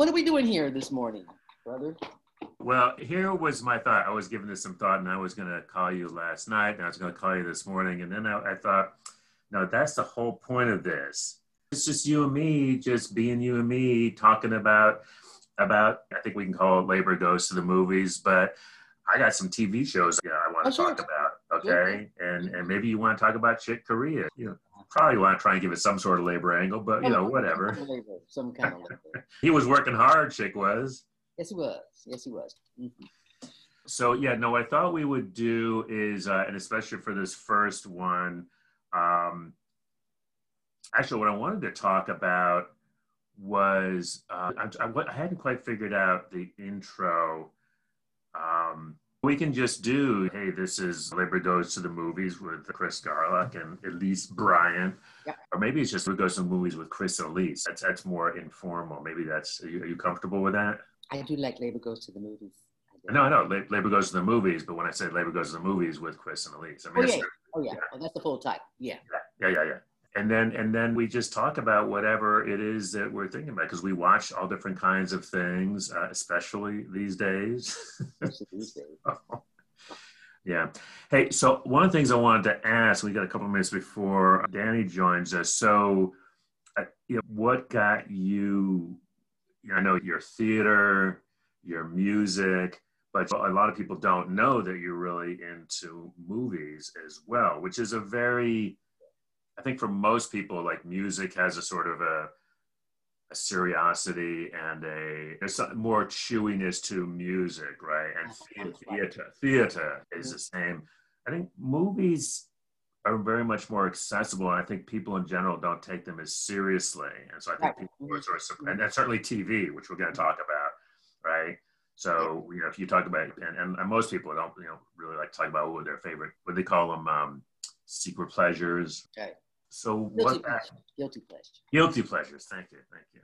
what are we doing here this morning, brother? Well, here was my thought. I was giving this some thought, and I was going to call you last night, and I was going to call you this morning, and then I, I thought, no, that's the whole point of this. It's just you and me, just being you and me, talking about about. I think we can call it "Labor Goes to the Movies," but I got some TV shows yeah, I want to oh, sure. talk about. Okay, and and maybe you want to talk about Chick Corea. You know, probably want to try and give it some sort of labor angle, but you know, whatever. Labor, some kind of labor. he was working hard. Chick was. Yes, he was. Yes, he was. Mm-hmm. So yeah, no, I thought we would do is, uh, and especially for this first one, um, actually, what I wanted to talk about was uh, I, I, I, hadn't quite figured out the intro. Um, we can just do, hey, this is Labor Goes to the Movies with Chris Garlock and Elise Bryant. Yeah. Or maybe it's just Labor Goes to the Movies with Chris and Elise. That's, that's more informal. Maybe that's, are you, are you comfortable with that? I do like Labor Goes to the Movies. No, no, Labor Goes to the Movies. But when I say Labor Goes to the Movies with Chris and Elise, I mean, oh yeah, oh yeah, yeah. Oh, that's the full type. Yeah. yeah, yeah, yeah, yeah. And then and then we just talk about whatever it is that we're thinking about because we watch all different kinds of things, uh, especially these days. these days. Yeah. Hey, so one of the things I wanted to ask, we got a couple of minutes before Danny joins us. So, uh, you know, what got you I know your theater, your music, but a lot of people don't know that you're really into movies as well, which is a very, I think for most people, like music has a sort of a, a seriosity and a there's more chewiness to music, right? And theater, theater is the same. I think movies are very much more accessible. And I think people in general don't take them as seriously. And so I think people are sort of, and that's certainly TV, which we're going to talk about, right? So, you know, if you talk about, and, and, most people don't, you know, really like to talk about what their favorite, what they call them, um, secret pleasures. Okay. So guilty what, pleasure. guilty pleasures. Guilty pleasures. Thank you. Thank you.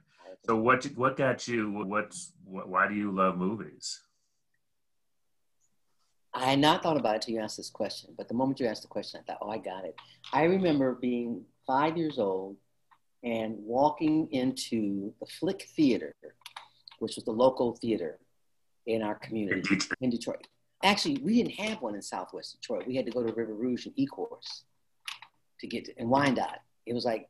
So what, what got you, what's, what, why do you love movies? I had not thought about it until you asked this question, but the moment you asked the question, I thought, oh, I got it. I remember being five years old and walking into the Flick Theater, which was the local theater in our community in Detroit. Actually, we didn't have one in Southwest Detroit. We had to go to River Rouge and Ecorse to get to, in Wyandotte. It was like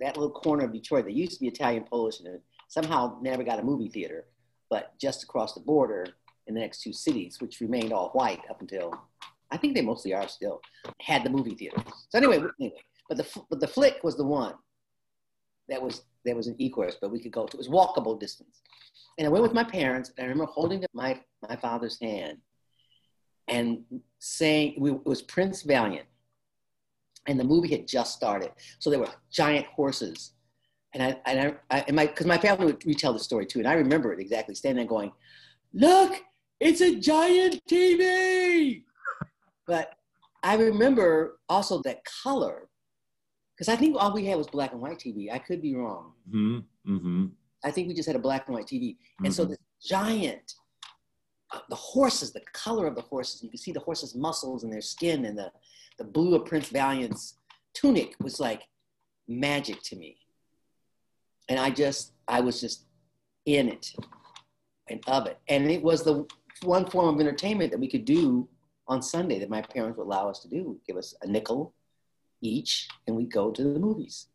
that little corner of Detroit that used to be Italian Polish and somehow never got a movie theater, but just across the border in the next two cities, which remained all white up until I think they mostly are still had the movie theaters. So anyway, anyway, but the but the flick was the one that was that was an Ecorse, but we could go to. It was walkable distance, and I went with my parents. And I remember holding my my father's hand and saying it was Prince Valiant, and the movie had just started, so there were giant horses. And I, and I, I and my, because my family would retell the story too, and I remember it exactly, standing there going, "Look, it's a giant TV. But I remember also that color, because I think all we had was black and white TV. I could be wrong. Mm-hmm. Mm-hmm. I think we just had a black and white TV. Mm-hmm. And so mm-hmm. the giant, Uh, the horses, the color of the horses, you can see the horses' muscles and their skin and the, the blue of Prince Valiant's tunic was like magic to me. And I just, I was just in it and of it. And it was the one form of entertainment that we could do on Sunday that my parents would allow us to do. Give us a nickel each, and we'd go to the movies.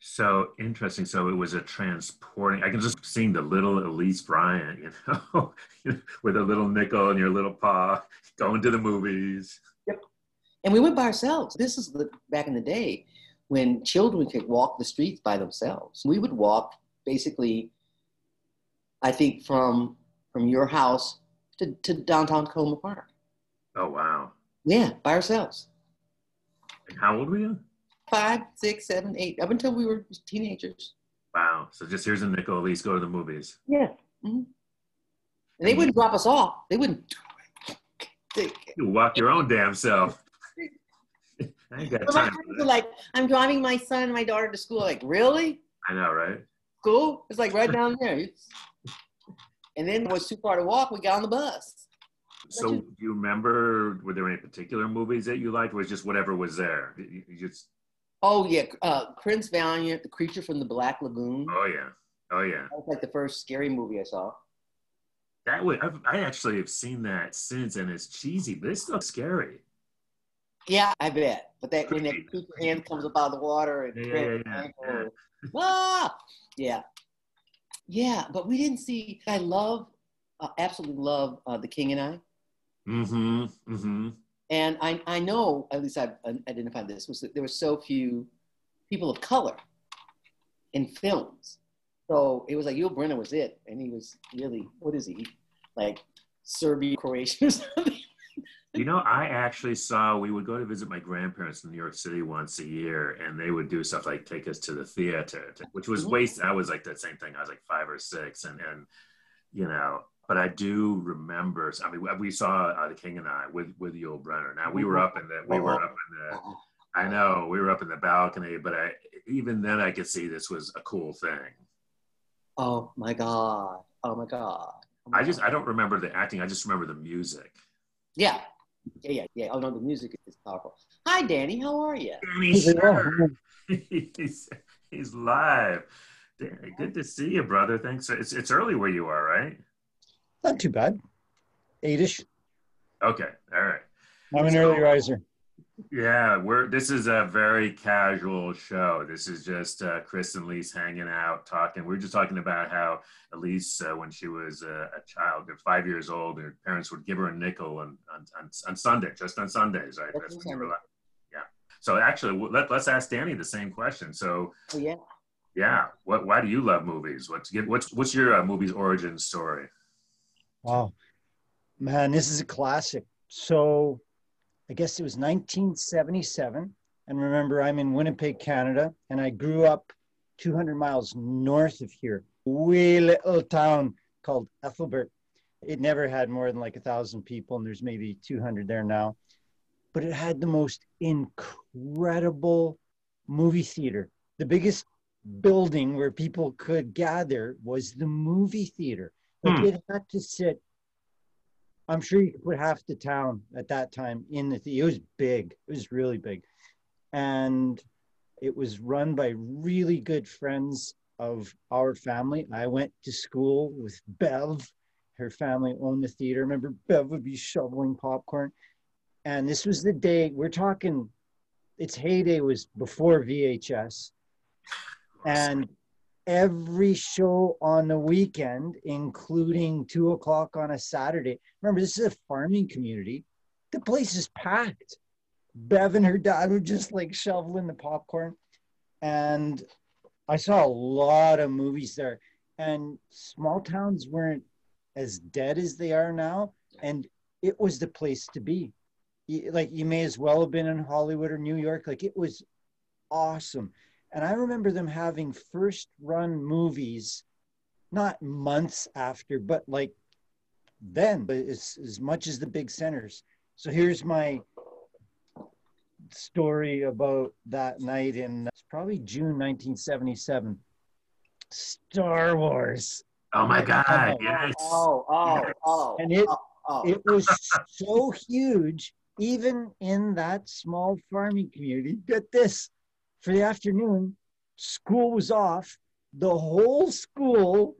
So interesting. So it was a transporting. I can just see the little Elise Bryant, you know, with a little nickel in your little paw, going to the movies. Yep. And we went by ourselves. This is the back in the day when children could walk the streets by themselves. We would walk basically, I think, from from your house to, to downtown Takoma Park. Oh, wow. Yeah, by ourselves. And how old were you? Five, six, seven, eight, up until we were teenagers. Wow. So just here's a nickel, Elise go to the movies. Yeah. Mm-hmm. And they wouldn't drop us off. They wouldn't. you walk your own damn self. I ain't got time. Like, I'm driving my son and my daughter to school. Like, really? I know, right? School? It's like right down there. And then it was too far to walk. We got on the bus. So, do you remember? Were there any particular movies that you liked? Or was just whatever was there? You just. Oh yeah, uh, Prince Valiant, The Creature from the Black Lagoon. Oh yeah. Oh yeah. That was like the first scary movie I saw. That would I've, I actually have seen that since, and it's cheesy, but it's still scary. Yeah, I bet. But that when that hand comes up out of the water and yeah, yeah, yeah, yeah. ah, yeah, yeah. But we didn't see. I love, uh, absolutely love uh, the King and I. Mm-hmm. Mm-hmm. And I, I know, at least I've identified this, was that there were so few people of color in films. So it was like Yul Brynner was it, and he was really what is he like Serbian Croatian or something? You know, I actually saw we would go to visit my grandparents in New York City once a year, and they would do stuff like take us to the theater, which was mm-hmm. waste. I was like that same thing. I was like five or six, and and you know, but I do remember. I mean, we saw uh, The King and I with with Yul Brynner. Now we were mm-hmm. up in the we uh-huh. were up in the. Uh-huh. I know we were up in the balcony, but I even then I could see this was a cool thing. Oh my god! Oh my god! Oh my I just I don't remember the acting. I just remember the music. Yeah, yeah, yeah, yeah. Oh no, the music is powerful. Hi, Danny. How are you? Danny, Schur. he's he's live. Danny, good to see you, brother. Thanks. It's it's early where you are, right? Not too bad. Eightish. Okay. All right. I'm an so, early riser. Yeah, we're this is a very casual show. This is just uh, Chris and Elise hanging out, talking. We are just talking about how Elise, uh, when she was a, a child, five years old, her parents would give her a nickel on on, on, on Sunday, just on Sundays, right? That's when you were like, yeah. So actually, let, let's ask Danny the same question. So, oh, yeah, yeah. What? Why do you love movies? What's what's what's your uh, movie's origin story? Wow, man, this is a classic. So I guess it was 1977. And remember, I'm in Winnipeg, Canada, and I grew up 200 miles north of here, wee little town called Ethelbert. It never had more than like a thousand people, and there's maybe 200 there now. But it had the most incredible movie theater. The biggest building where people could gather was the movie theater. Like hmm. it had to sit I'm sure you could put half the town at that time in the theater. It was big. It was really big. And it was run by really good friends of our family. I went to school with Bev. Her family owned the theater. Remember, Bev would be shoveling popcorn. And this was the day, we're talking, its heyday was before VHS. And every show on the weekend, including two o'clock on a Saturday. Remember, this is a farming community. The place is packed. Bev and her dad were just like shoveling the popcorn. And I saw a lot of movies there. And small towns weren't as dead as they are now. And it was the place to be. Like you may as well have been in Hollywood or New York. Like it was awesome. And I remember them having first run movies, not months after, but like then, but as, as much as the big centers. So here's my story about that night in uh, it's probably June 1977. Star Wars. Oh my God! Uh, yes. Oh, oh, oh. And it oh, oh. it was so huge, even in that small farming community. Get this, for the afternoon, school was off. The whole school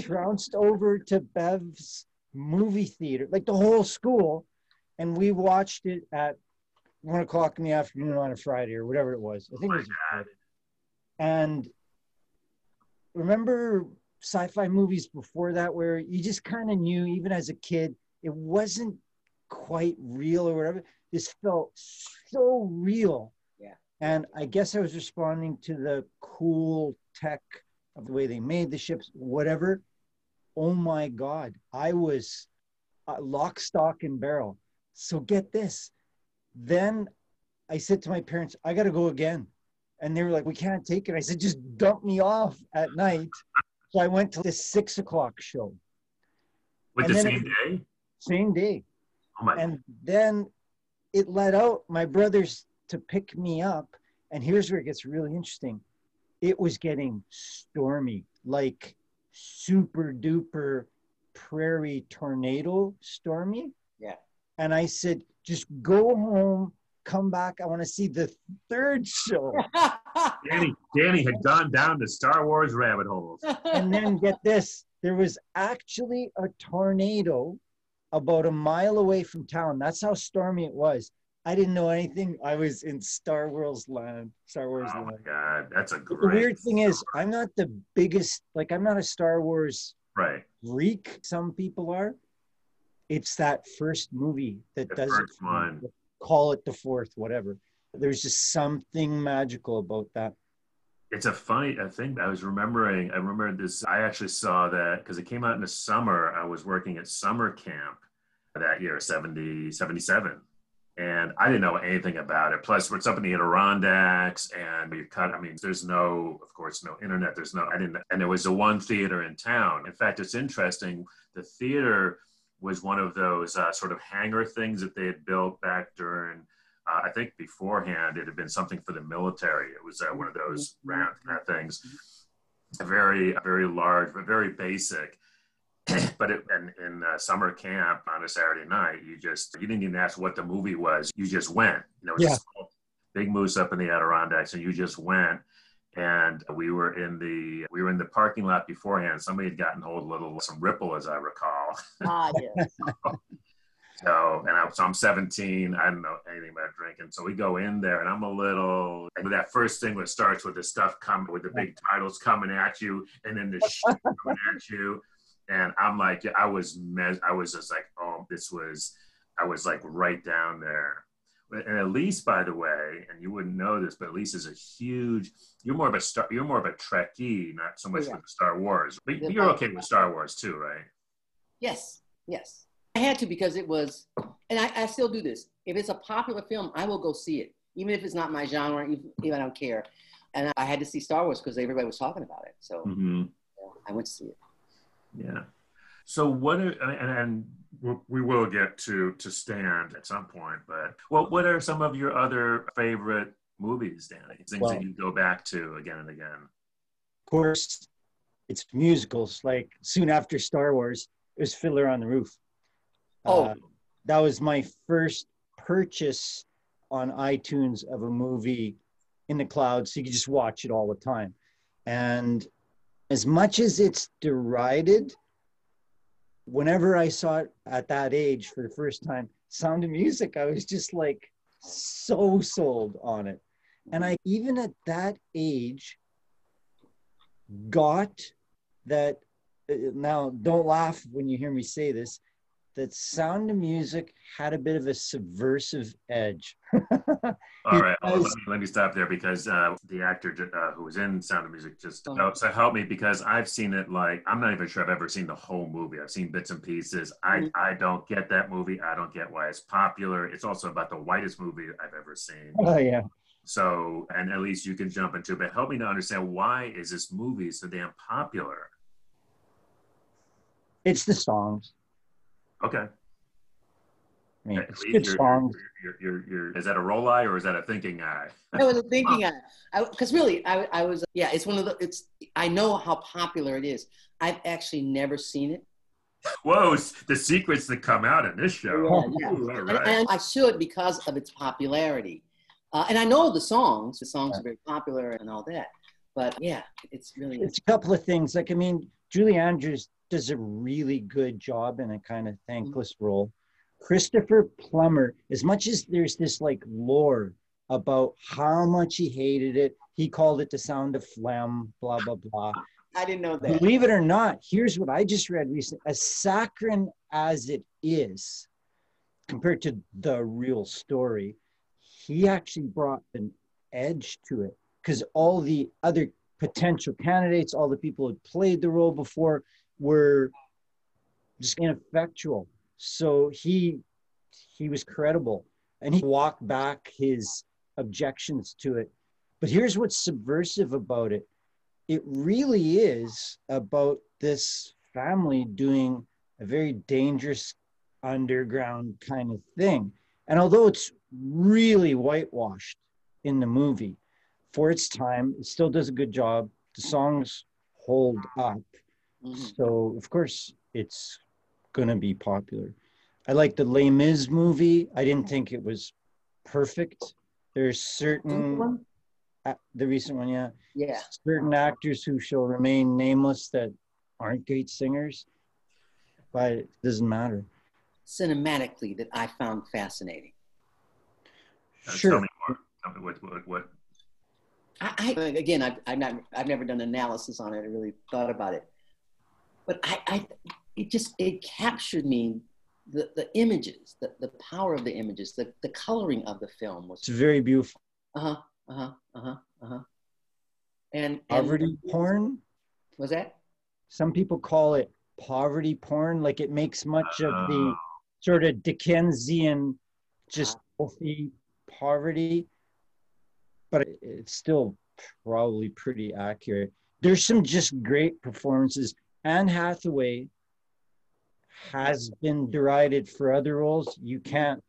trounced over to Bev's movie theater, like the whole school. And we watched it at one o'clock in the afternoon on a Friday or whatever it was. I think oh it was. God. And remember sci-fi movies before that where you just kind of knew even as a kid it wasn't quite real or whatever this felt so real and I guess I was responding to the cool tech of the way they made the ships, whatever. Oh my God, I was uh, lock, stock, and barrel. So get this. Then I said to my parents, I got to go again. And they were like, we can't take it. I said, just dump me off at night. So I went to the six o'clock show. With and the same it, day? Same day. Oh my. And then it let out my brothers to pick me up. And here's where it gets really interesting. It was getting stormy, like super duper prairie tornado stormy. Yeah. And I said, just go home come back. I want to see the third show. Danny, Danny had gone down the Star Wars rabbit holes. and then get this there was actually a tornado about a mile away from town. That's how stormy it was. I didn't know anything. I was in Star Wars land. Star Wars Oh land. God, that's a But great. the weird thing is, I'm not the biggest, like, I'm not a Star Wars right? freak. Some people are. It's that first movie that The does it. one. Call it the fourth, whatever. There's just something magical about that. It's a funny I think I was remembering. I remember this. I actually saw that because it came out in the summer. I was working at summer camp that year, 70, 77. And I didn't know anything about it. Plus, it's up in the Adirondacks, and you cut. I mean, there's no, of course, no internet. There's no. I didn't. And there was the one theater in town. In fact, it's interesting. The theater was one of those uh, sort of hangar things that they had built back during uh, I think beforehand it had been something for the military. It was uh, one of those round kind of things, very very large but very basic. but it, and in uh, summer camp on a Saturday night, you just you didn't even ask what the movie was. You just went. You know, it was Yeah. a big moose up in the Adirondacks, and you just went. And we were in the we were in the parking lot beforehand. Somebody had gotten hold of a little some Ripple, as I recall. ah, yes. So, and I, so I'm 17. I don't know anything about drinking. So we go in there, and I'm a little. And that first thing that starts with the stuff coming, with the big titles coming at you, and then the shit coming at you, and I'm like, I was, mes- I was just like, oh, this was, I was like right down there. And Elise, by the way, and you wouldn't know this, but Elise is a huge. You're more of a star. You're more of a Trekkie, not so much Yeah. with Star Wars. But you're okay with Star Wars too, right? Yes, yes. I had to because it was, and I, I still do this. If it's a popular film, I will go see it, even if it's not my genre. Even, even I don't care. And I had to see Star Wars because everybody was talking about it, so Mm-hmm. yeah, I went to see it. Yeah. So what are and, and we- we will get to to stand at some point, but what what are some of your other favorite movies, Danny? Things Well- that you go back to again and again. Of course, it's musicals. Like soon after Star Wars, it was Fiddler on the Roof. Oh. Uh, that was my first purchase on iTunes of a movie in the cloud, so you could just watch it all the time. And as much as it's derided, whenever I saw it at that age for the first time, Sound of Music, I was just like so sold on it. And I even at that age got that uh, now don't laugh when you hear me say this that sound of music had a bit of a subversive edge All right, oh, let, me, let me stop there because uh, the actor uh, who was in Sound of Music just Oh. so help me because I've seen it like I'm not even sure I've ever seen the whole movie. I've seen bits and pieces. I Mhm. I don't get that movie. I don't get why it's popular. It's also about the whitest movie I've ever seen. oh yeah So, and Elise you can jump into, it, but help me to understand why is this movie so damn popular? it's the songs Okay. I mean, it's least good you're- songs You're, you're, you're, is that a roll eye or is that a thinking eye? I was thinking, I because really, I, I was, yeah, it's one of the, it's, I know how popular it is. I've actually never seen it. Whoa, the secrets that come out in this show. Yeah, yeah. Ooh, all And, right. and I should because of its popularity. Uh, and I know the songs, the songs are very popular and all that. But yeah, it's really, it's a couple of things like i mean julie andrews does a really good job in a kind of mm-hmm. thankless role. Christopher plummer as much as there's this like lore about how much he hated it he called it the sound of phlegm blah blah blah. I didn't know that. believe it or not here's what i just read recently as saccharine as it is compared to the real story he actually brought an edge to it because all the other potential candidates, all the people who played the role before, were just ineffectual. So he he was credible, and he walked back his objections to it. But here's what's subversive about it: it really is about this family doing a very dangerous underground kind of thing. And although it's really whitewashed in the movie, for its time, it still does a good job. The songs hold up. Mhm. So, of course, it's going to be popular. I like the Les Mis movie. I didn't think it was perfect. There's certain uh, the recent one, yeah. Yeah. Certain actors who shall remain nameless that aren't great singers, but it doesn't matter. Cinematically, that I found fascinating. Uh, Sure. Tell me more. Tell me what, what, what I, I again, I've, I've not, I've never done analysis on it. I really thought about it, but I, I, it just it captured me. The, the images, the, the power of the images, the, the coloring of the film was It's very beautiful. uh huh, uh huh, uh huh, uh huh. And, and Poverty porn. was that? Some people call it poverty porn. Like it makes much of the Oh. sort of Dickensian, just healthy poverty, but it's still probably pretty accurate. There's some just great performances. Anne Hathaway has been derided for other roles. You can't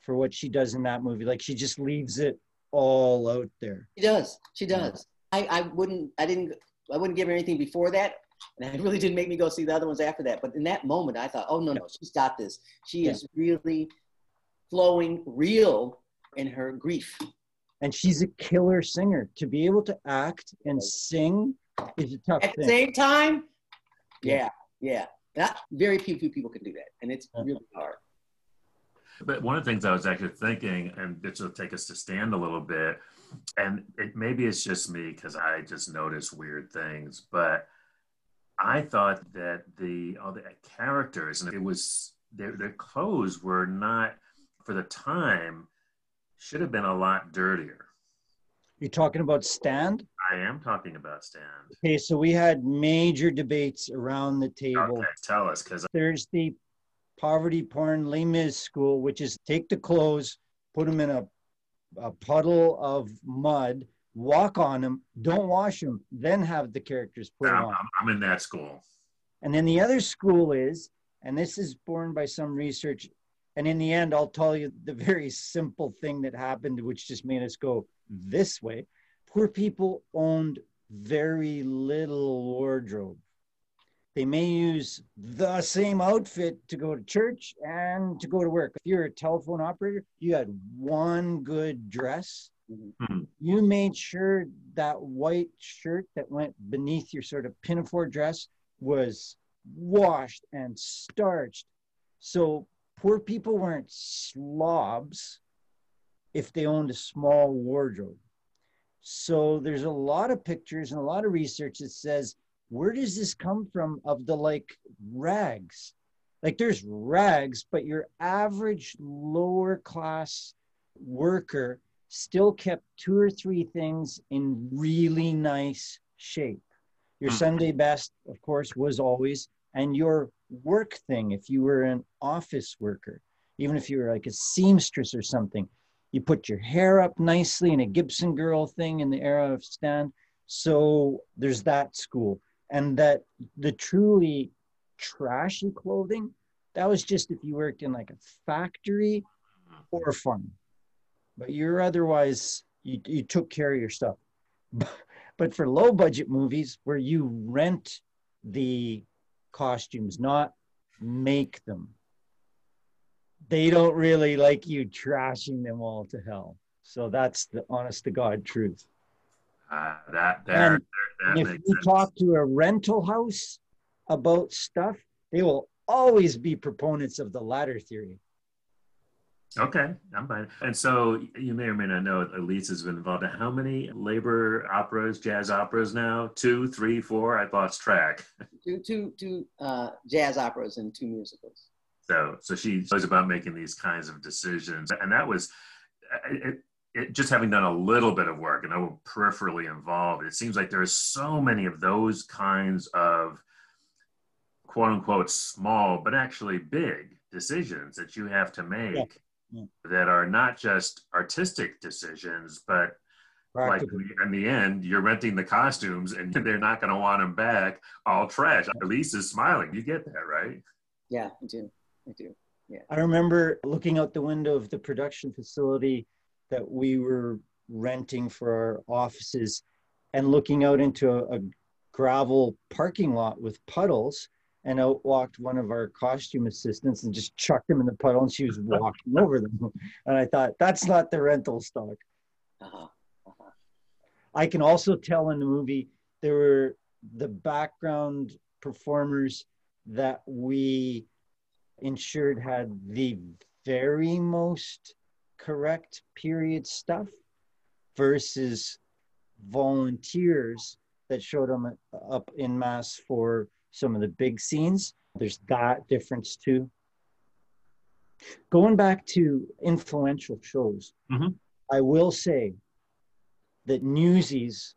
for what she does in that movie. Like she just leaves it all out there. She does. She does. I, I wouldn't. I didn't. I wouldn't give her anything before that, and it really didn't make me go see the other ones after that. But in that moment, I thought, oh no, no, she's got this. She Yeah. is really flowing, real in her grief. And she's a killer singer. To be able to act and sing is a tough thing. At the same time, Yeah. yeah, yeah. Not very few, few people can do that, and it's Yeah. really hard. But one of the things I was actually thinking, and this will take us to stand a little bit, and it, maybe it's just me because I just notice weird things, but I thought that the all the characters and it was their their clothes were not for the time should have been a lot dirtier. You're talking about stand? I am talking about stand. Okay, so we had major debates around the table. Okay, tell us because There's the poverty porn Les Mis school, which is take the clothes, put them in a, a puddle of mud, walk on them, don't wash them, then have the characters put I'm, on. I'm, I'm in that school. And then the other school is, and this is born by some research, and in the end, I'll tell you the very simple thing that happened, which just made us go this way. Poor people owned very little wardrobe. They may use the same outfit to go to church and to go to work. If you're a telephone operator, you had one good dress. Hmm. You made sure that white shirt that went beneath your sort of pinafore dress was washed and starched. So poor people weren't slobs if they owned a small wardrobe. So there's a lot of pictures and a lot of research that says, where does this come from of the like rags? Like there's rags, but your average lower class worker still kept two or three things in really nice shape. Your Hmm. Sunday best, of course, was always, and your work thing, if you were an office worker, even if you were like a seamstress or something, you put your hair up nicely in a Gibson girl thing in the era of stand. So there's that school. And that the truly trashy clothing, that was just if you worked in like a factory or a farm. But you're otherwise, you, you took care of your stuff. But for low budget movies where you rent the costumes, not make them, they don't really like you trashing them all to hell. So that's the honest to God truth. Uh, that there, And that if you sense. talk to a rental house about stuff, they will always be proponents of the latter theory. Okay, I'm fine. And so you may or may not know that Elise has been involved in how many labor operas, jazz operas now? Two, three, four? I lost track. Two, two, two uh, jazz operas and two musicals. So, so she was about making these kinds of decisions, and that was it, it. Just having done a little bit of work and I was peripherally involved, it seems like there are so many of those kinds of quote unquote small, but actually big decisions that you have to make Yeah. Yeah. that are not just artistic decisions, but like in the end, you're renting the costumes and they're not going to want them back all trash. Elise is smiling. You get that, right? Yeah, I do. I do. Yeah. I remember looking out the window of the production facility that we were renting for our offices and looking out into a, a gravel parking lot with puddles. And out walked one of our costume assistants and just chucked him in the puddle and she was walking over them. And I thought, that's not the rental stock. Uh-huh. Uh-huh. I can also tell in the movie there were the background performers that we ensured had the very most correct period stuff versus volunteers that showed them up in mass for some of the big scenes. There's that difference too. Going back to influential shows, mm-hmm. I will say that Newsies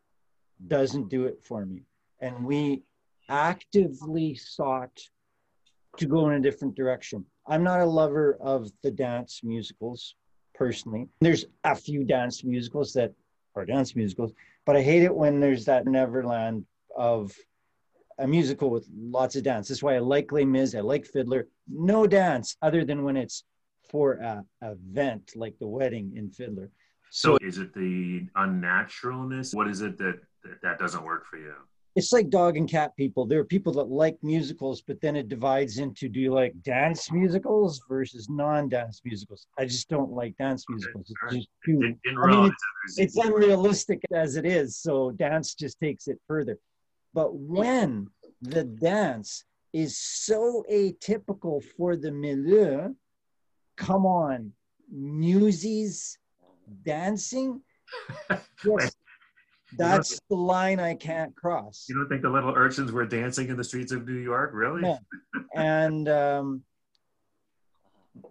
doesn't do it for me. And we actively sought to go in a different direction. I'm not a lover of the dance musicals personally. There's a few dance musicals that are dance musicals, but I hate it when there's that Neverland of a musical with lots of dance. That's why I like Les Mis, I like Fiddler. No dance other than when it's for a event like the wedding in Fiddler. So, so is it the unnaturalness? What is it that, that that doesn't work for you? It's like dog and cat people. There are people that like musicals, but then it divides into do you like dance musicals versus non-dance musicals? I just don't like dance musicals. It's just too, I mean, it's, it's unrealistic as it is. So dance just takes it further. But when the dance is so atypical for the milieu, come on, Newsies dancing. Yes, that's the line I can't cross. You don't think the little urchins were dancing in the streets of New York, really? No. and um,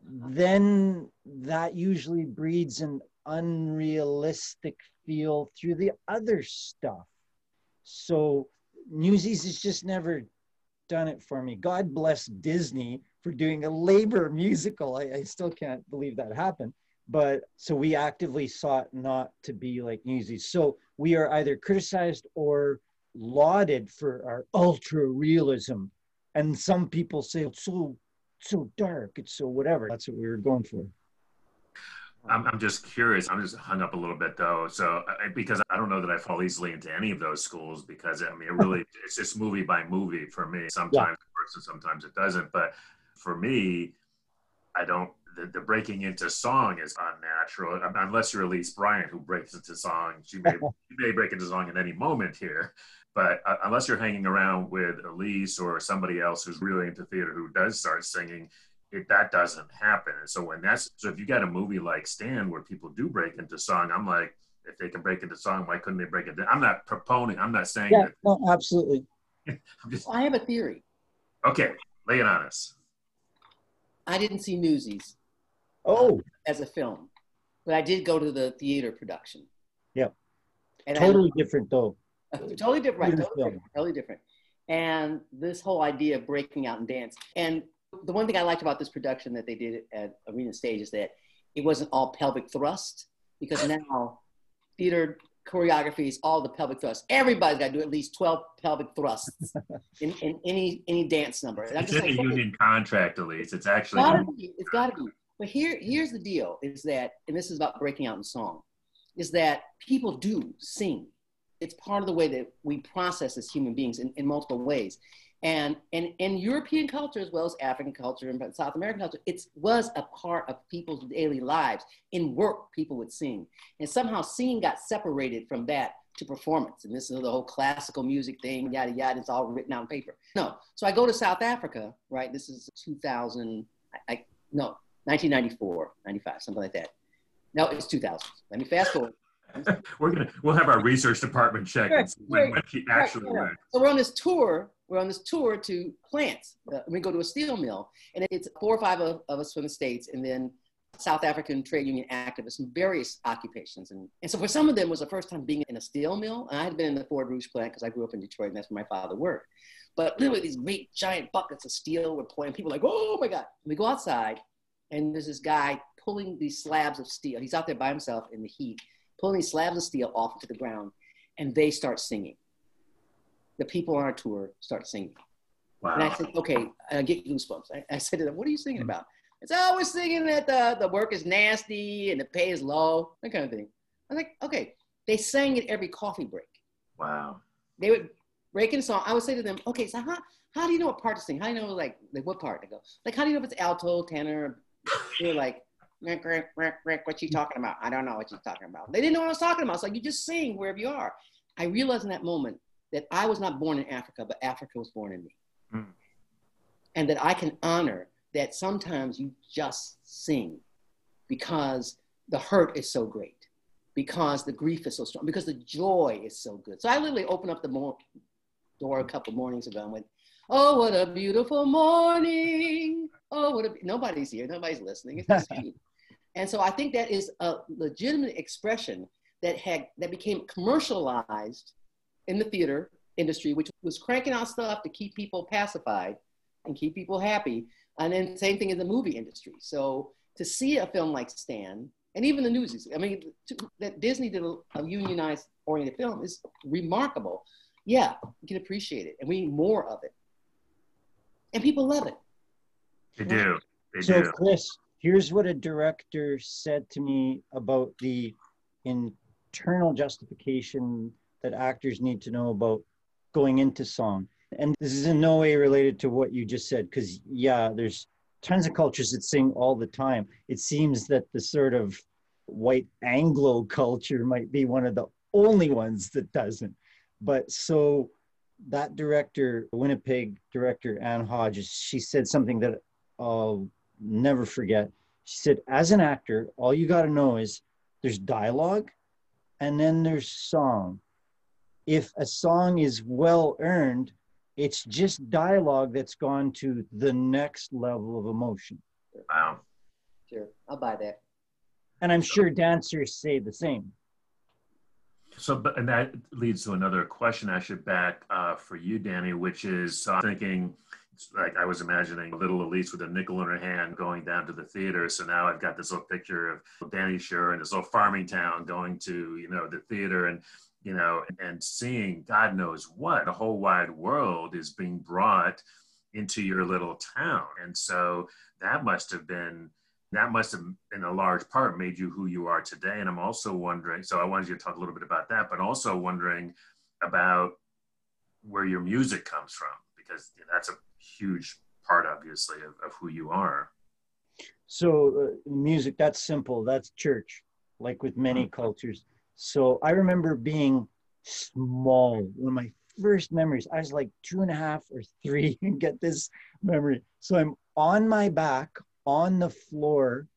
then that usually breeds an unrealistic feel through the other stuff. So Newsies has just never done it for me. God bless Disney for doing a labor musical. I, I still can't believe that happened. But so we actively sought not to be like Newsies. So we are either criticized or lauded for our ultra realism. And some people say it's so so dark, it's so whatever. That's what we were going for. I'm, I'm just curious. I'm just hung up a little bit though. So I, because I don't know that I fall easily into any of those schools because I mean, it really, it's just movie by movie for me. Sometimes yeah. it works and sometimes it doesn't. But for me, I don't, the, the, breaking into song is unnatural unless you're Elise Bryant who breaks into song. She may, she may break into song at any moment here. But uh, unless you're hanging around with Elise or somebody else who's really into theater who does start singing, it, that doesn't happen. And so when that's so if you got a movie like Stand where people do break into song, I'm like, if they can break into song, why couldn't they break into? I'm not proponing. I'm not saying yeah, that. No, absolutely. just, I have a theory. Okay, lay it on us. I didn't see Newsies. Uh, oh, as a film, but I did go to the theater production. Yeah. And totally I, different though. totally different. Right, totally different. Totally different. And this whole idea of breaking out and dance and the one thing I liked about this production that they did at Arena Stage is that it wasn't all pelvic thrust because now theater choreography is all the pelvic thrust. Everybody's got to do at least 12 pelvic thrusts in, in any any dance number. And it's in like, the union contract, at least. It's actually. It's gotta be. It's got to be. But here, here's the deal: is that, and this is about breaking out in song, is that people do sing. It's part of the way that we process as human beings in, in multiple ways. And, and in European culture, as well as African culture and South American culture, it was a part of people's daily lives. In work, people would sing. And somehow singing got separated from that to performance. And this is the whole classical music thing, yada, yada. It's all written out on paper. No. So I go to South Africa, right? This is 2000, I, I no, 1994, 95, something like that. No, it's 2000. Let me fast forward. we're gonna we'll have our research department check right, when, when he actually right, So we're on this tour we're on this tour to plants. Uh, we go to a steel mill, and it's four or five of, of, us from the States, and then South African trade union activists from various occupations. And, and so for some of them, was the first time being in a steel mill. And I had been in the Ford Rouge plant because I grew up in Detroit, and that's where my father worked. But literally, these great giant buckets of steel were pouring. People like, oh my God. We go outside, and there's this guy pulling these slabs of steel. He's out there by himself in the heat, pulling these slabs of steel off into the ground, and they start singing the people on our tour start singing. Wow. And I said, okay, I get goosebumps. I, I said to them, what are you singing mm-hmm. about? It's said, oh, singing that the, the work is nasty and the pay is low, that kind of thing. I was like, okay. They sang at every coffee break. Wow. They would breaking a song, I would say to them, okay, so how, how do you know what part to sing? How do you know like, like what part to go? Like, how do you know if it's alto, tenor? They're like, Rick, Rick, Rick, Rick, what you talking about? I don't know what you're talking about. They didn't know what I was talking about. So you just sing wherever you are. I realized in that moment that I was not born in Africa, but Africa was born in me. Mm. And that I can honor that sometimes you just sing because the hurt is so great, because the grief is so strong, because the joy is so good. So I literally opened up the mo- door a couple mornings ago and went, Oh, what a beautiful morning. Oh, what a, nobody's here. Nobody's listening. It's just me. And so I think that is a legitimate expression that had, that became commercialized in the theater industry, which was cranking out stuff to keep people pacified and keep people happy. And then same thing in the movie industry. So to see a film like Stand, and even the Newsies, I mean, to, that Disney did a, a unionized oriented film is remarkable. Yeah, you can appreciate it, and we need more of it and people love it. They do. They so, do. Chris, here's what a director said to me about the internal justification that actors need to know about going into song. And this is in no way related to what you just said, because, yeah, there's tons of cultures that sing all the time. It seems that the sort of white Anglo culture might be one of the only ones that doesn't. But so that director, Winnipeg director Anne Hodges, she said something that I'll never forget. She said, as an actor, all you got to know is there's dialogue and then there's song. If a song is well earned, it's just dialogue that's gone to the next level of emotion. Wow. Sure, I'll buy that. And I'm sure dancers say the same. So, but, and that leads to another question actually back uh, for you, Danny, which is uh, thinking, like I was imagining little Elise with a nickel in her hand going down to the theater. So now I've got this little picture of Danny Schur in this little farming town going to, you know, the theater and, you know, and seeing God knows what, a whole wide world is being brought into your little town. And so that must have been that must have in a large part made you who you are today and i'm also wondering so i wanted you to talk a little bit about that but also wondering about where your music comes from because that's a huge part obviously of, of who you are so uh, music that's simple that's church like with many mm-hmm. cultures so i remember being small one of my first memories i was like two and a half or three and get this memory so i'm on my back on the floor,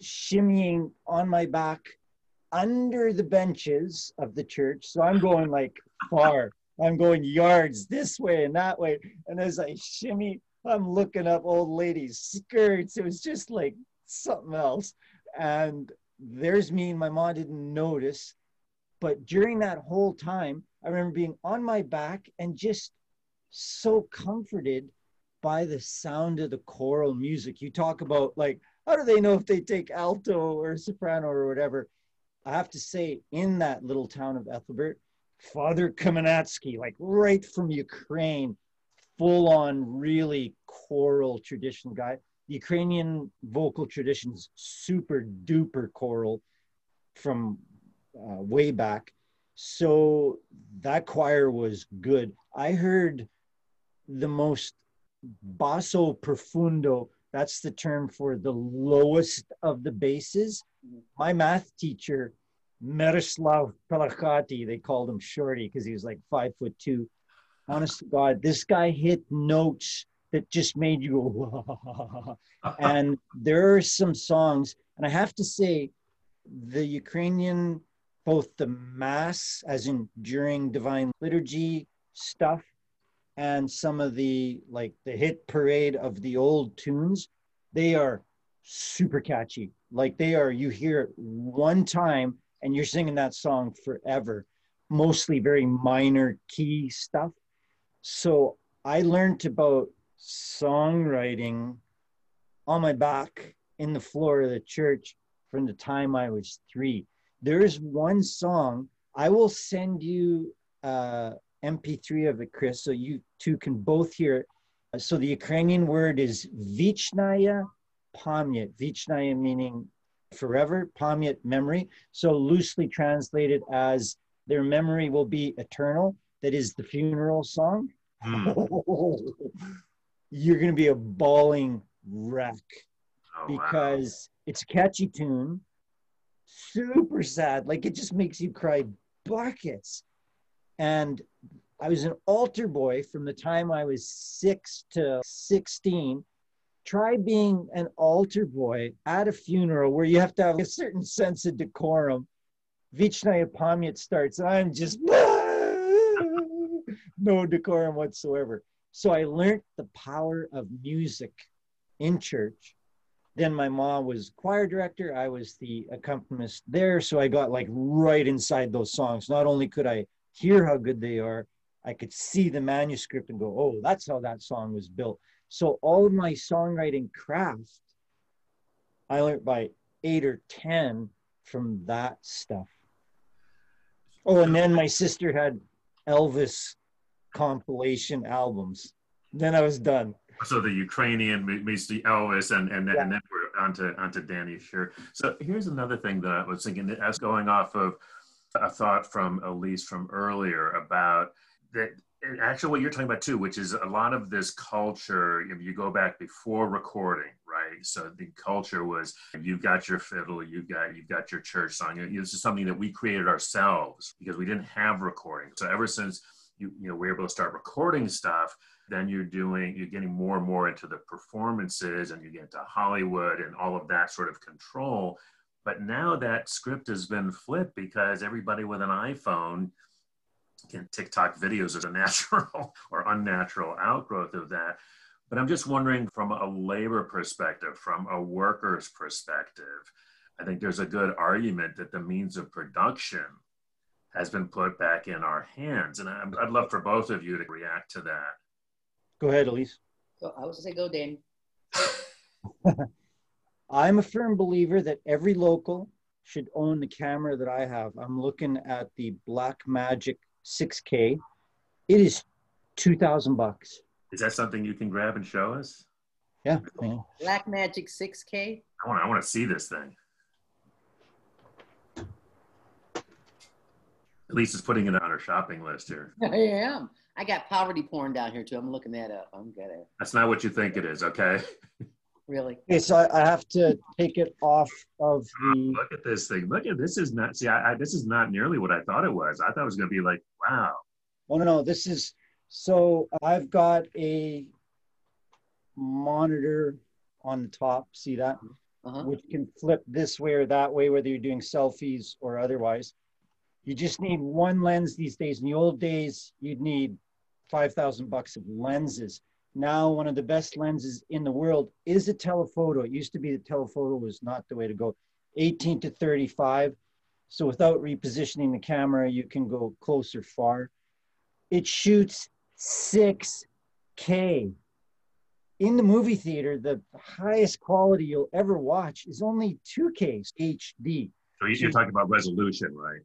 shimmying on my back under the benches of the church. So I'm going like far. I'm going yards this way and that way. And as I shimmy, I'm looking up old ladies' skirts. It was just like something else. And there's me, and my mom didn't notice. But during that whole time, I remember being on my back and just so comforted by the sound of the choral music. You talk about like, how do they know if they take alto or soprano or whatever? I have to say, in that little town of Ethelbert, Father Kamenatsky, like right from Ukraine, full on really choral traditional guy. The Ukrainian vocal tradition's super duper choral from uh, way back. So that choir was good. I heard the most basso profundo, that's the term for the lowest of the basses. My math teacher, Miroslav Pelachati, they called him Shorty because he was like five foot two. Honest to God, this guy hit notes that just made you go, and there are some songs, and I have to say, the Ukrainian, both the mass, as in during divine liturgy stuff, and some of the like the hit parade of the old tunes, they are super catchy. Like they are, you hear it one time and you're singing that song forever. Mostly very minor key stuff. So I learned about songwriting on my back in the floor of the church from the time I was three. There's one song I will send you uh, MP3 of it, Chris, so you two can both hear it. So the Ukrainian word is Vichnaya Pamyat. Vichnaya meaning forever, Pamyat memory. So loosely translated as their memory will be eternal. that is the funeral song, Mm. you're going to be a bawling wreck Oh, wow. because it's a catchy tune, super sad. Like it just makes you cry buckets. And I was an altar boy from the time I was six to 16. Try being an altar boy at a funeral where you have to have a certain sense of decorum. Vichnaya Pamyat starts, and I'm just no decorum whatsoever. So I learned the power of music in church. Then my mom was choir director. I was the accompanist there. So i got like right inside those songs. Not only could i hear how good they are i could see the manuscript and go oh that's how that song was built. So all of my songwriting craft i learned by eight or ten from that stuff. Oh and then my sister had elvis compilation albums then i was done So the Ukrainian me- meets the Elvis, and and then, Yeah. and then we're onto onto Danny Schur. So here's another thing that I was thinking, as going off of a thought from Elise from earlier about that. Actually, what you're talking about too, which is a lot of this culture. If you go back before recording, right? So the culture was you've got your fiddle, you've got you've got your church song. This is something that we created ourselves because we didn't have recording. So ever since you you know we're able to start recording stuff, then you're doing you're getting more and more into the performances and you get into hollywood and all of that sort of control. But now that script has been flipped because everybody with an iphone can tiktok videos as a natural or unnatural outgrowth of that. But i'm just wondering from a labor perspective from a worker's perspective i think there's a good argument that the means of production has been put back in our hands and I- i'd love for both of you to react to that go ahead elise So I was gonna say, go, Danny. I'm a firm believer that every local should own the camera that I have. I'm looking at the Black Magic 6K. It is 2000 bucks. Is that something you can grab and show us? Yeah. yeah. Black Magic 6K. I want, I want to see this thing. Elise is putting it on her shopping list here. I am. I got poverty porn down here too. I'm looking that up. I'm gonna That's not what you think it is, okay? really. Okay, so I, I have to take it off of the. Look at this thing. Look at this is not. See, I, I, this is not nearly what I thought it was. I thought it was going to be like, wow. Oh, no, no. This is. So I've got a monitor on the top. See that? Uh-huh. which can flip this way or that way, whether you're doing selfies or otherwise. You just need one lens these days. In the old days, you'd need 5,000 bucks of lenses. Now, one of the best lenses in the world is a telephoto. It used to be that telephoto was not the way to go. 18 to 35. So without repositioning the camera, you can go closer far. It shoots 6K in the movie theater, the highest quality you'll ever watch is only 2K HD. So you- you're talking about resolution, right?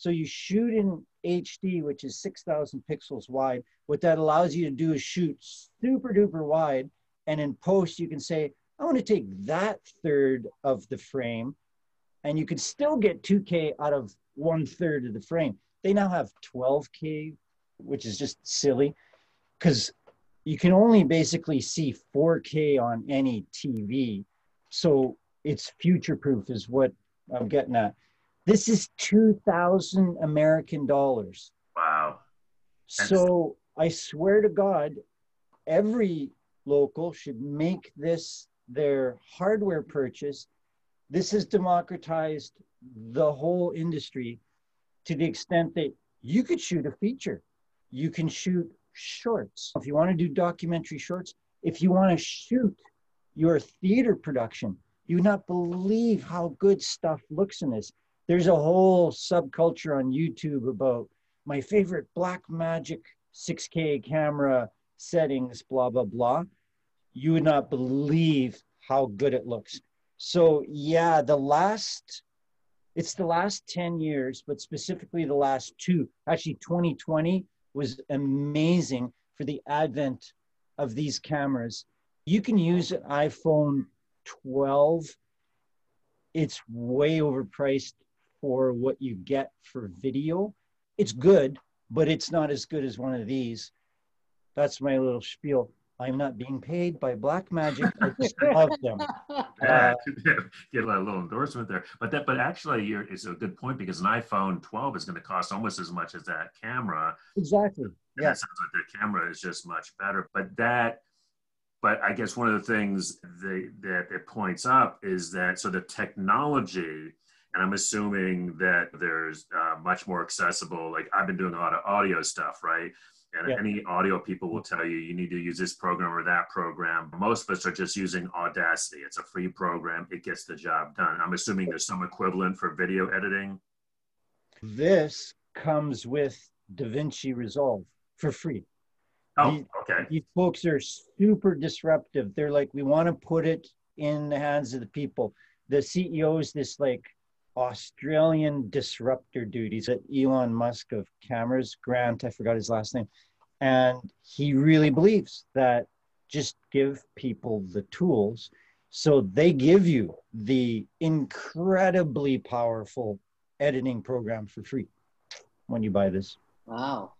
So you shoot in HD, which is 6,000 pixels wide. What that allows you to do is shoot super duper wide. And in post, you can say, I want to take that third of the frame. And you can still get 2K out of one third of the frame. They now have 12K, which is just silly because you can only basically see 4K on any TV. So it's future proof, is what I'm getting at. This is 2,000 American dollars. Wow. So I swear to God, every local should make this their hardware purchase. This has democratized the whole industry to the extent that you could shoot a feature. You can shoot shorts. If you want to do documentary shorts, if you want to shoot your theater production, you would not believe how good stuff looks in this. There's a whole subculture on YouTube about my favorite Black Magic 6K camera settings, blah, blah, blah. You would not believe how good it looks. So, yeah, the last, it's the last 10 years, but specifically the last two, actually, 2020 was amazing for the advent of these cameras. You can use an iPhone 12. It's way overpriced for what you get for video. It's good, but it's not as good as one of these. That's my little spiel. I'm not being paid by Black Magic. I just love them. Uh, get a little endorsement there, but that, but actually, you're, it's a good point because an iPhone 12 is going to cost almost as much as that camera. Exactly. Yeah. It sounds like the camera is just much better, but that but I guess one of the things that, that it points up is that so the technology, and I'm assuming that there's uh, much more accessible. Like I've been doing a lot of audio stuff, right? And yeah. any audio people will tell you you need to use this program or that program. Most of us are just using Audacity. It's a free program. It gets the job done. I'm assuming there's some equivalent for video editing. This comes with DaVinci Resolve for free. Oh, these, okay. These folks are super disruptive. They're like, we want to put it in the hands of the people. The CEO is this like Australian disruptor duties at Elon Musk of cameras, Grant, I forgot his last name. And he really believes that just give people the tools. So they give you the incredibly powerful editing program for free when you buy this. Wow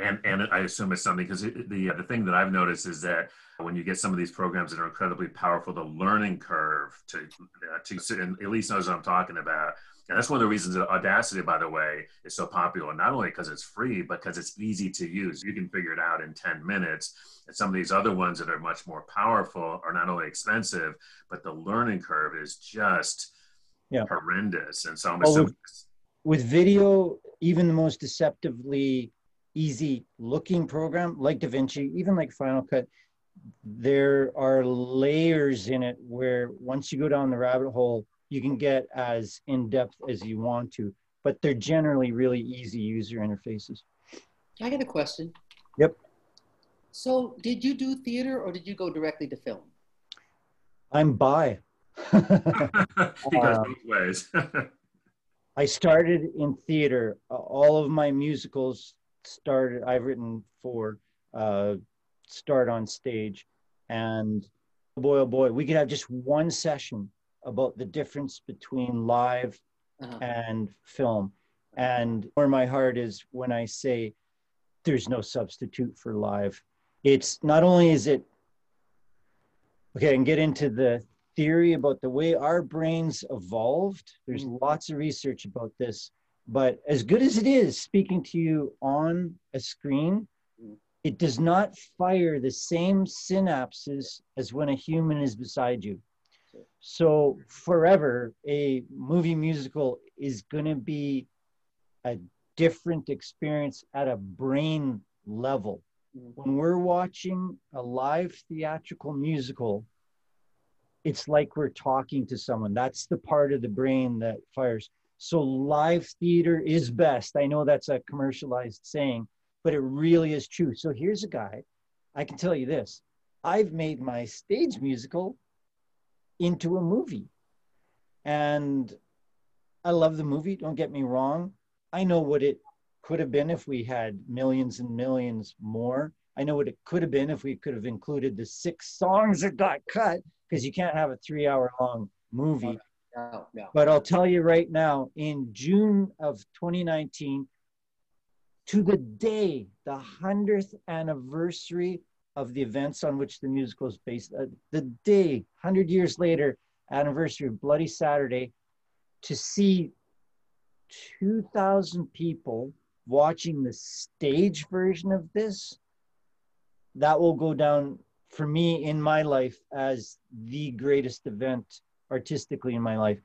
and and I assume it's something because the the thing that I've noticed is that when you get some of these programs that are incredibly powerful, the learning curve to uh, to sit and Elise knows what I'm talking about. And that's one of the reasons that Audacity, by the way, is so popular. Not only because it's free, but because it's easy to use. You can figure it out in 10 minutes. And some of these other ones that are much more powerful are not only expensive, but the learning curve is just yeah. horrendous. And so I'm well, with, with video, even the most deceptively easy looking program like DaVinci, even like Final Cut, there are layers in it where once you go down the rabbit hole, you can get as in depth as you want to, but they're generally really easy user interfaces. I got a question. Yep. So, did you do theater or did you go directly to film? I'm bi. he goes um, both ways. I started in theater. all of my musicals started i've written for uh, start on stage and boy oh boy we could have just one session about the difference between live uh-huh. and film and where my heart is when i say there's no substitute for live it's not only is it okay and get into the theory about the way our brains evolved there's mm-hmm. lots of research about this but as good as it is speaking to you on a screen, it does not fire the same synapses as when a human is beside you. So, forever, a movie musical is going to be a different experience at a brain level. When we're watching a live theatrical musical, it's like we're talking to someone. That's the part of the brain that fires. So live theater is best. I know that's a commercialized saying, but it really is true. So here's a guy, I can tell you this I've made my stage musical into a movie. And I love the movie, don't get me wrong. I know what it could have been if we had millions and millions more. I know what it could have been if we could have included the six songs that got cut, because you can't have a three hour long movie But I'll tell you right now, in June of 2019, to the day, the 100th anniversary of the events on which the musical is based, uh, the day, 100 years later, anniversary of Bloody Saturday, to see 2,000 people watching the stage version of this, that will go down for me in my life as the greatest event artistically in my life,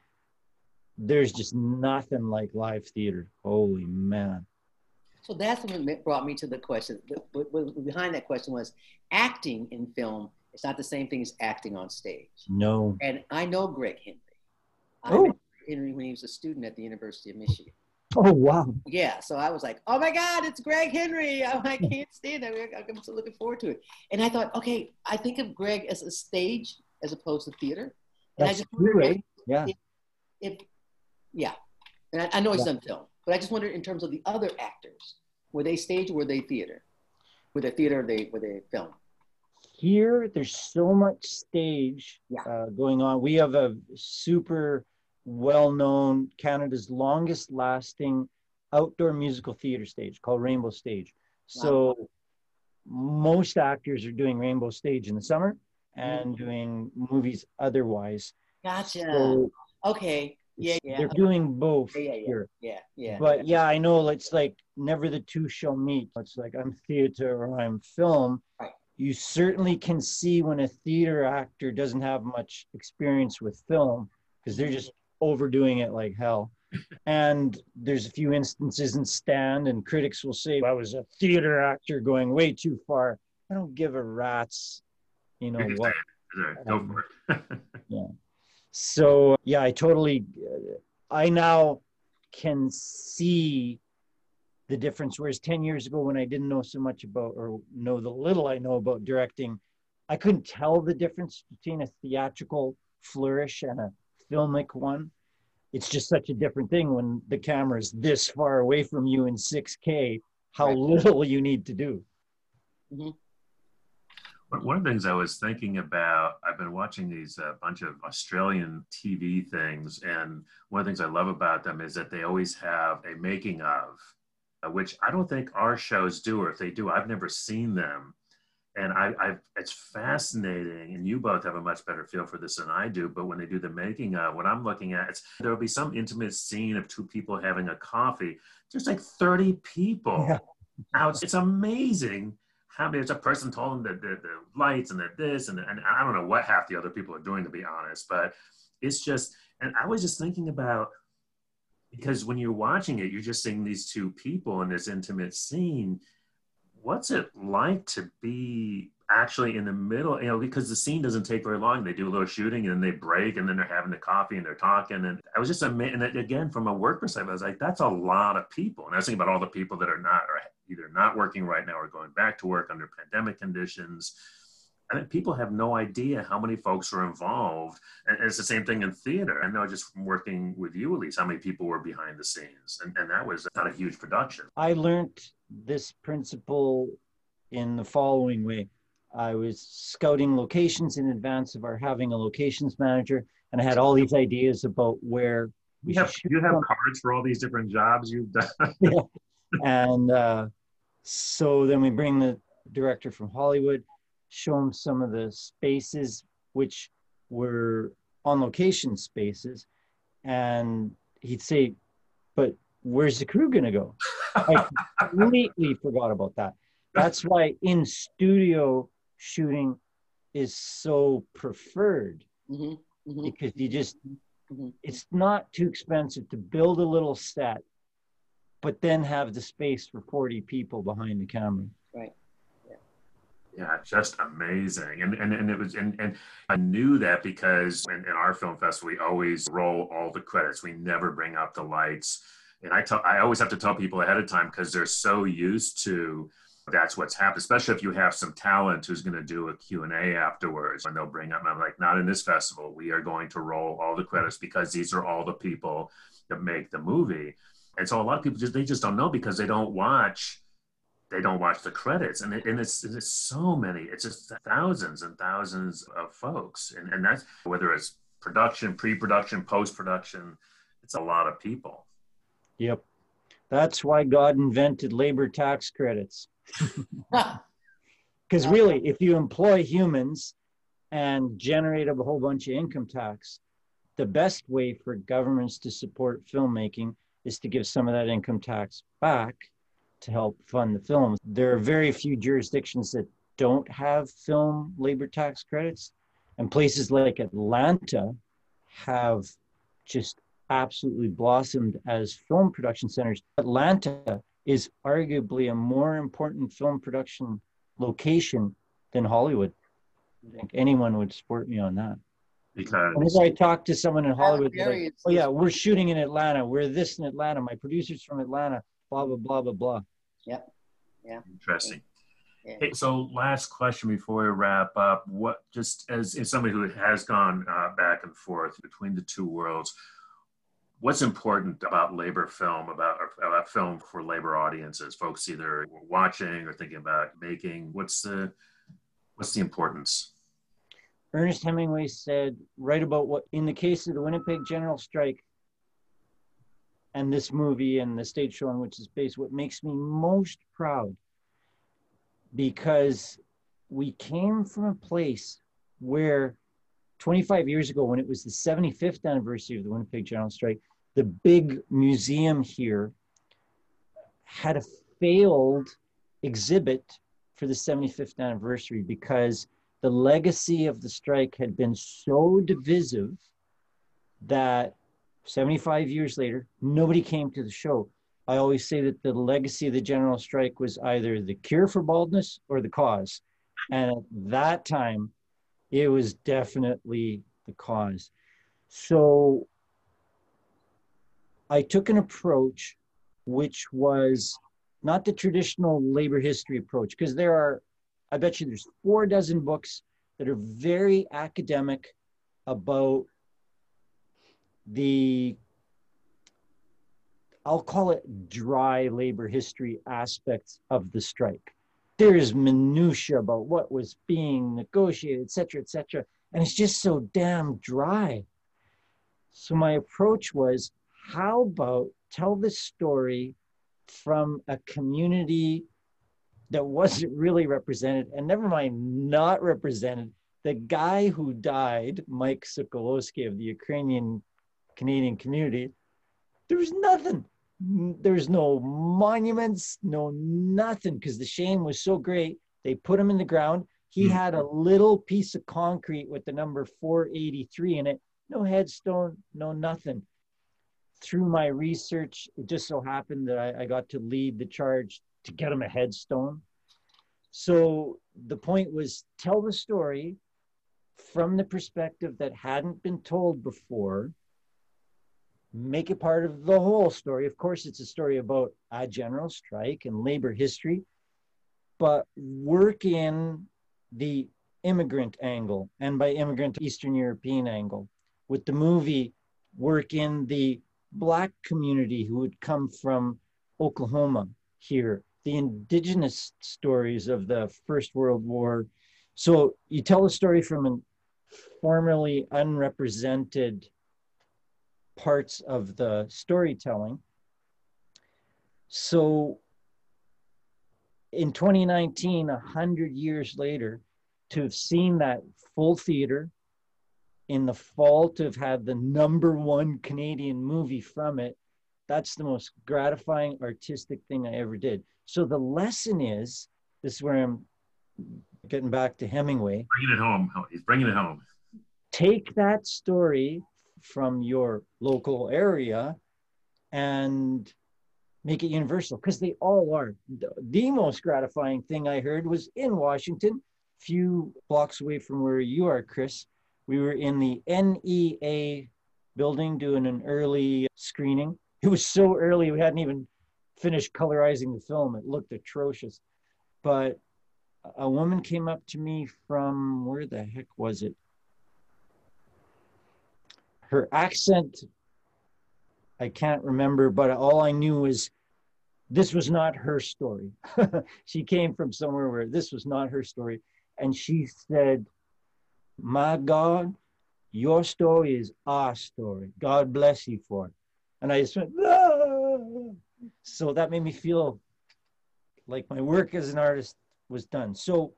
there's just nothing like live theater. Holy man. So that's what brought me to the question. Behind that question was acting in film. It's not the same thing as acting on stage. No. And I know Greg Henry. Oh. met Henry when he was a student at the University of Michigan. Oh wow! Yeah, so I was like, "Oh my God, it's Greg Henry!" I can't stand it. I'm so looking forward to it. And I thought, okay, I think of Greg as a stage as opposed to theater. And That's I just true, right? Yeah. If, if, yeah. And I, I know he's yeah. done film, but I just wondered in terms of the other actors, were they stage or were they theater? Were they theater or they, were they film? Here, there's so much stage yeah. uh, going on. We have a super well known, Canada's longest lasting outdoor musical theater stage called Rainbow Stage. So most actors are doing Rainbow Stage in the summer and mm-hmm. doing movies otherwise. Gotcha. So okay. Yeah, yeah. They're doing both yeah, yeah, here. Yeah, yeah. But yeah, I know it's like never the two shall meet. It's like I'm theater or I'm film. Right. You certainly can see when a theater actor doesn't have much experience with film because they're just overdoing it like hell. and there's a few instances in stand, and critics will say I was a theater actor going way too far. I don't give a rat's, you know what. Go for it. yeah. So yeah, I totally. Uh, I now can see the difference. Whereas ten years ago, when I didn't know so much about or know the little I know about directing, I couldn't tell the difference between a theatrical flourish and a filmic one. It's just such a different thing when the camera is this far away from you in 6K, how right. little you need to do. Mm-hmm. One of the things I was thinking about, I've been watching these a uh, bunch of Australian TV things, and one of the things I love about them is that they always have a making of, uh, which I don't think our shows do, or if they do, I've never seen them and I, I, it's fascinating, and you both have a much better feel for this than I do. But when they do the making of, what I'm looking at, it's there'll be some intimate scene of two people having a coffee. There's like 30 people. Yeah. Now it's, it's amazing how. It's a person them that the, the lights and that this and and I don't know what half the other people are doing to be honest, but it's just. And I was just thinking about because when you're watching it, you're just seeing these two people in this intimate scene what's it like to be actually in the middle you know because the scene doesn't take very long they do a little shooting and then they break and then they're having the coffee and they're talking and i was just amazed and again from a work perspective i was like that's a lot of people and i was thinking about all the people that are not or either not working right now or going back to work under pandemic conditions I think people have no idea how many folks are involved. And it's the same thing in theater. I know just from working with you, Elise, how many people were behind the scenes. And, and that was not a huge production. I learned this principle in the following way. I was scouting locations in advance of our having a locations manager, and I had all these ideas about where we you have, you have cards for all these different jobs you've done. yeah. And uh, so then we bring the director from Hollywood, show him some of the spaces which were on location spaces, and he'd say, "But where's the crew going to go?" I completely forgot about that. That's why in studio shooting is so preferred mm-hmm, mm-hmm. because you just mm-hmm. it's not too expensive to build a little set but then have the space for 40 people behind the camera. Right. Yeah. Just amazing. And and, and it was and, and i knew that because in, in our film festival we always roll all the credits. We never bring up the lights. And i tell i always have to tell people ahead of time because they're so used to that's what's happened especially if you have some talent who's going to do a q&a afterwards and they'll bring up i'm like not in this festival. We are going to roll all the credits because these are all the people that make the movie and so a lot of people just they just don't know because they don't watch they don't watch the credits. And, it, and it's, it's so many it's just thousands and thousands of folks. And, and that's whether it's production pre-production post-production it's a lot of people. Yep. That's why god invented labor tax credits. Because really, if you employ humans and generate a whole bunch of income tax, the best way for governments to support filmmaking is to give some of that income tax back to help fund the films. There are very few jurisdictions that don't have film labor tax credits, and places like Atlanta have just absolutely blossomed as film production centers. Atlanta is arguably a more important film production location than Hollywood. I think anyone would support me on that. Because whenever I talk to someone in Hollywood, like, oh yeah, we're shooting in Atlanta. We're this in Atlanta. My producer's from Atlanta. Blah blah blah blah blah. Yep. Yeah. Interesting. Yeah. Hey, so last question before we wrap up. What just as, as somebody who has gone uh, back and forth between the two worlds, what's important about labor film about, about film for labor audiences folks either watching or thinking about making what's the what's the importance ernest hemingway said write about what in the case of the winnipeg general strike and this movie and the stage show on which it's based, what makes me most proud, because we came from a place where 25 years ago, when it was the 75th anniversary of the Winnipeg General Strike, the big museum here had a failed exhibit for the 75th anniversary because the legacy of the strike had been so divisive that 75 years later, nobody came to the show. I always say that the legacy of the general strike was either the cure for baldness or the cause. And at that time, it was definitely the cause. So I took an approach which was not the traditional labor history approach, because there are, I bet you there's four dozen books that are very academic about the I'll call it dry labor history aspects of the strike. There's minutia about what was being negotiated, et cetera, et cetera. And it's just so damn dry. So my approach was, how about tell the story from a community that wasn't really represented, and never mind not represented. The guy who died, Mike Sokolowski of the Ukrainian Canadian community, there was nothing. There's no monuments, no nothing, because the shame was so great. They put him in the ground. He mm. had a little piece of concrete with the number 483 in it. No headstone, no nothing. Through my research, it just so happened that I, I got to lead the charge to get him a headstone. So the point was tell the story from the perspective that hadn't been told before make it part of the whole story. Of course, it's a story about a general strike and labor history, but work in the immigrant angle, and by immigrant, Eastern European angle. With the movie, work in the Black community who would come from Oklahoma here, the indigenous stories of the First World War. So you tell a story from a formerly unrepresented parts of the storytelling. So in 2019, 100 years later, to have seen that full theater in the fall, to have had the number one Canadian movie from it, that's the most gratifying artistic thing I ever did. So the lesson is this is where I'm getting back to Hemingway. Bringing it home. He's bringing it home. Take that story from your local area and make it universal because they all are. The most gratifying thing I heard was in Washington, few blocks away from where you are, Chris. We were in the NEA building doing an early screening. It was so early, we hadn't even finished colorizing the film. It looked atrocious. But a woman came up to me from where the heck was it? her accent i can't remember but all i knew was this was not her story she came from somewhere where this was not her story and she said my god your story is our story god bless you for it and i just went ah! So that made me feel like my work as an artist was done so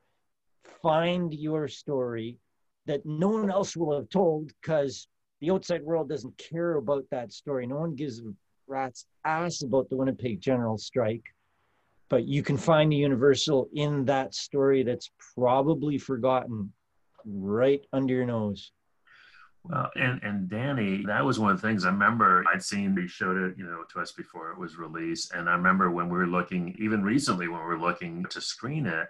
find your story that no one else will have told because the outside world doesn't care about that story. No one gives a rat's ass about the Winnipeg General Strike, but you can find the universal in that story that's probably forgotten right under your nose. Well, and and Danny, that was one of the things I remember. I'd seen they showed it, you know, to us before it was released, and I remember when we were looking, even recently when we were looking to screen it,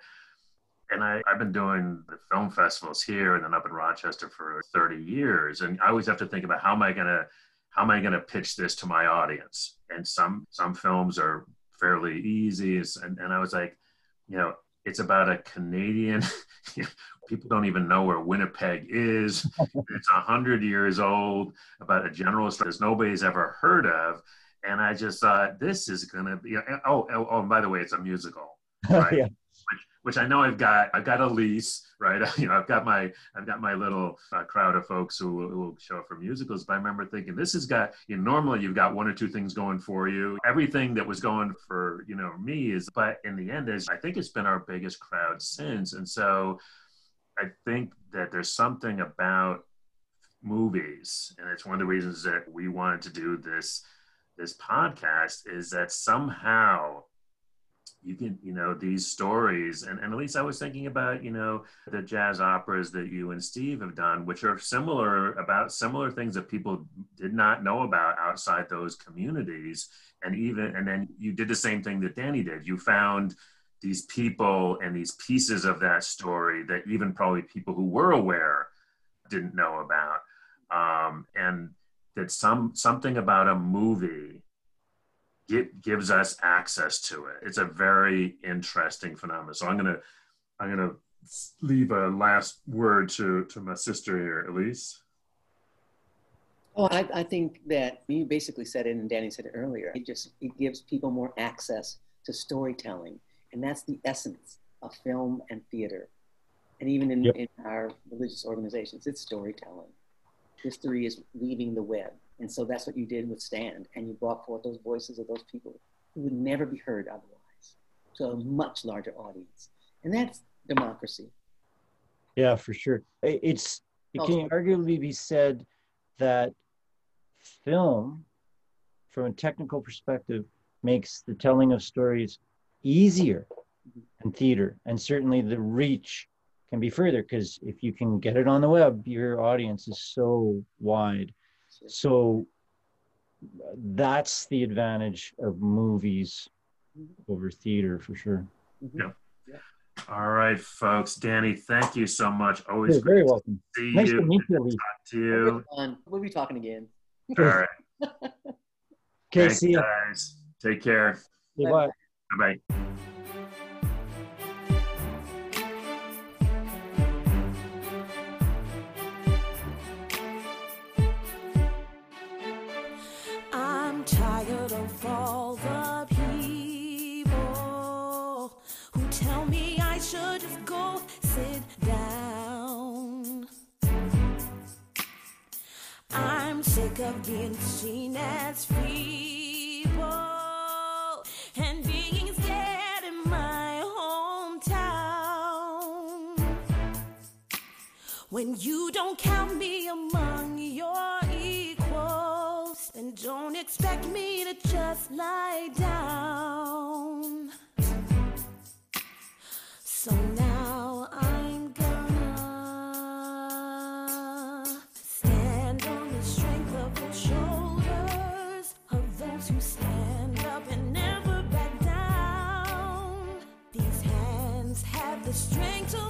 and I, have been doing the film festivals here and then up in Rochester for 30 years. And I always have to think about how am I to, how am I to pitch this to my audience? And some, some films are fairly easy. And, and I was like, you know, it's about a Canadian, people don't even know where Winnipeg is. it's a hundred years old about a general that nobody's ever heard of. And I just thought this is going to be, oh, oh, oh, and by the way, it's a musical. Oh, right? yeah which I know I've got I've got Elise, right? you know, I've got my I've got my little uh, crowd of folks who will, who will, show up for musicals. But I remember thinking, this has got you know, normally you've got one or two things going for you. Everything that was going for you know me is, but in the end, is I think it's been our biggest crowd since, and so I think that there's something about movies, and it's one of the reasons that we wanted to do this this podcast is that somehow you can you know these stories. And, and Elise i was thinking about you know the jazz operas that you and steve have done which are similar about similar things that people did not know about outside those communities. And even and then you did the same thing that danny did. You found these people and these pieces of that story that even probably people who were aware didn't know about. Um, and that some something about a movie gives us access to it. It's a very interesting phenomenon. So I'm gonna I'm gonna leave a last word to to my sister here, Elise. Oh, I, I think that you basically said it, and Danny said it earlier. It just it gives people more access to storytelling, and that's the essence of film and theater, and even in, yep. in our religious organizations, it's storytelling. History is weaving the web. And so that's what you did with Stand. And you brought forth those voices of those people who would never be heard otherwise to a much larger audience. And that's democracy. Yeah, for sure. It's it can arguably be said that film, from a technical perspective, makes the telling of stories easier mm-hmm. than theater, and certainly the reach can be further because if you can get it on the web, your audience is so wide. So that's the advantage of movies over theater for sure. Mm-hmm. Yeah. yeah. All right, folks. Danny, thank you so much. Always You're very welcome. See nice you. to meet you. Talk to you. We'll be talking again. All right. okay, Thanks, see you guys. Take care. Bye. Bye. Of all the people who tell me I should just go sit down. I'm sick of being seen as feeble and being scared in my hometown. When you down. So now I'm gonna stand on the strength of the shoulders of those who stand up and never back down. These hands have the strength to.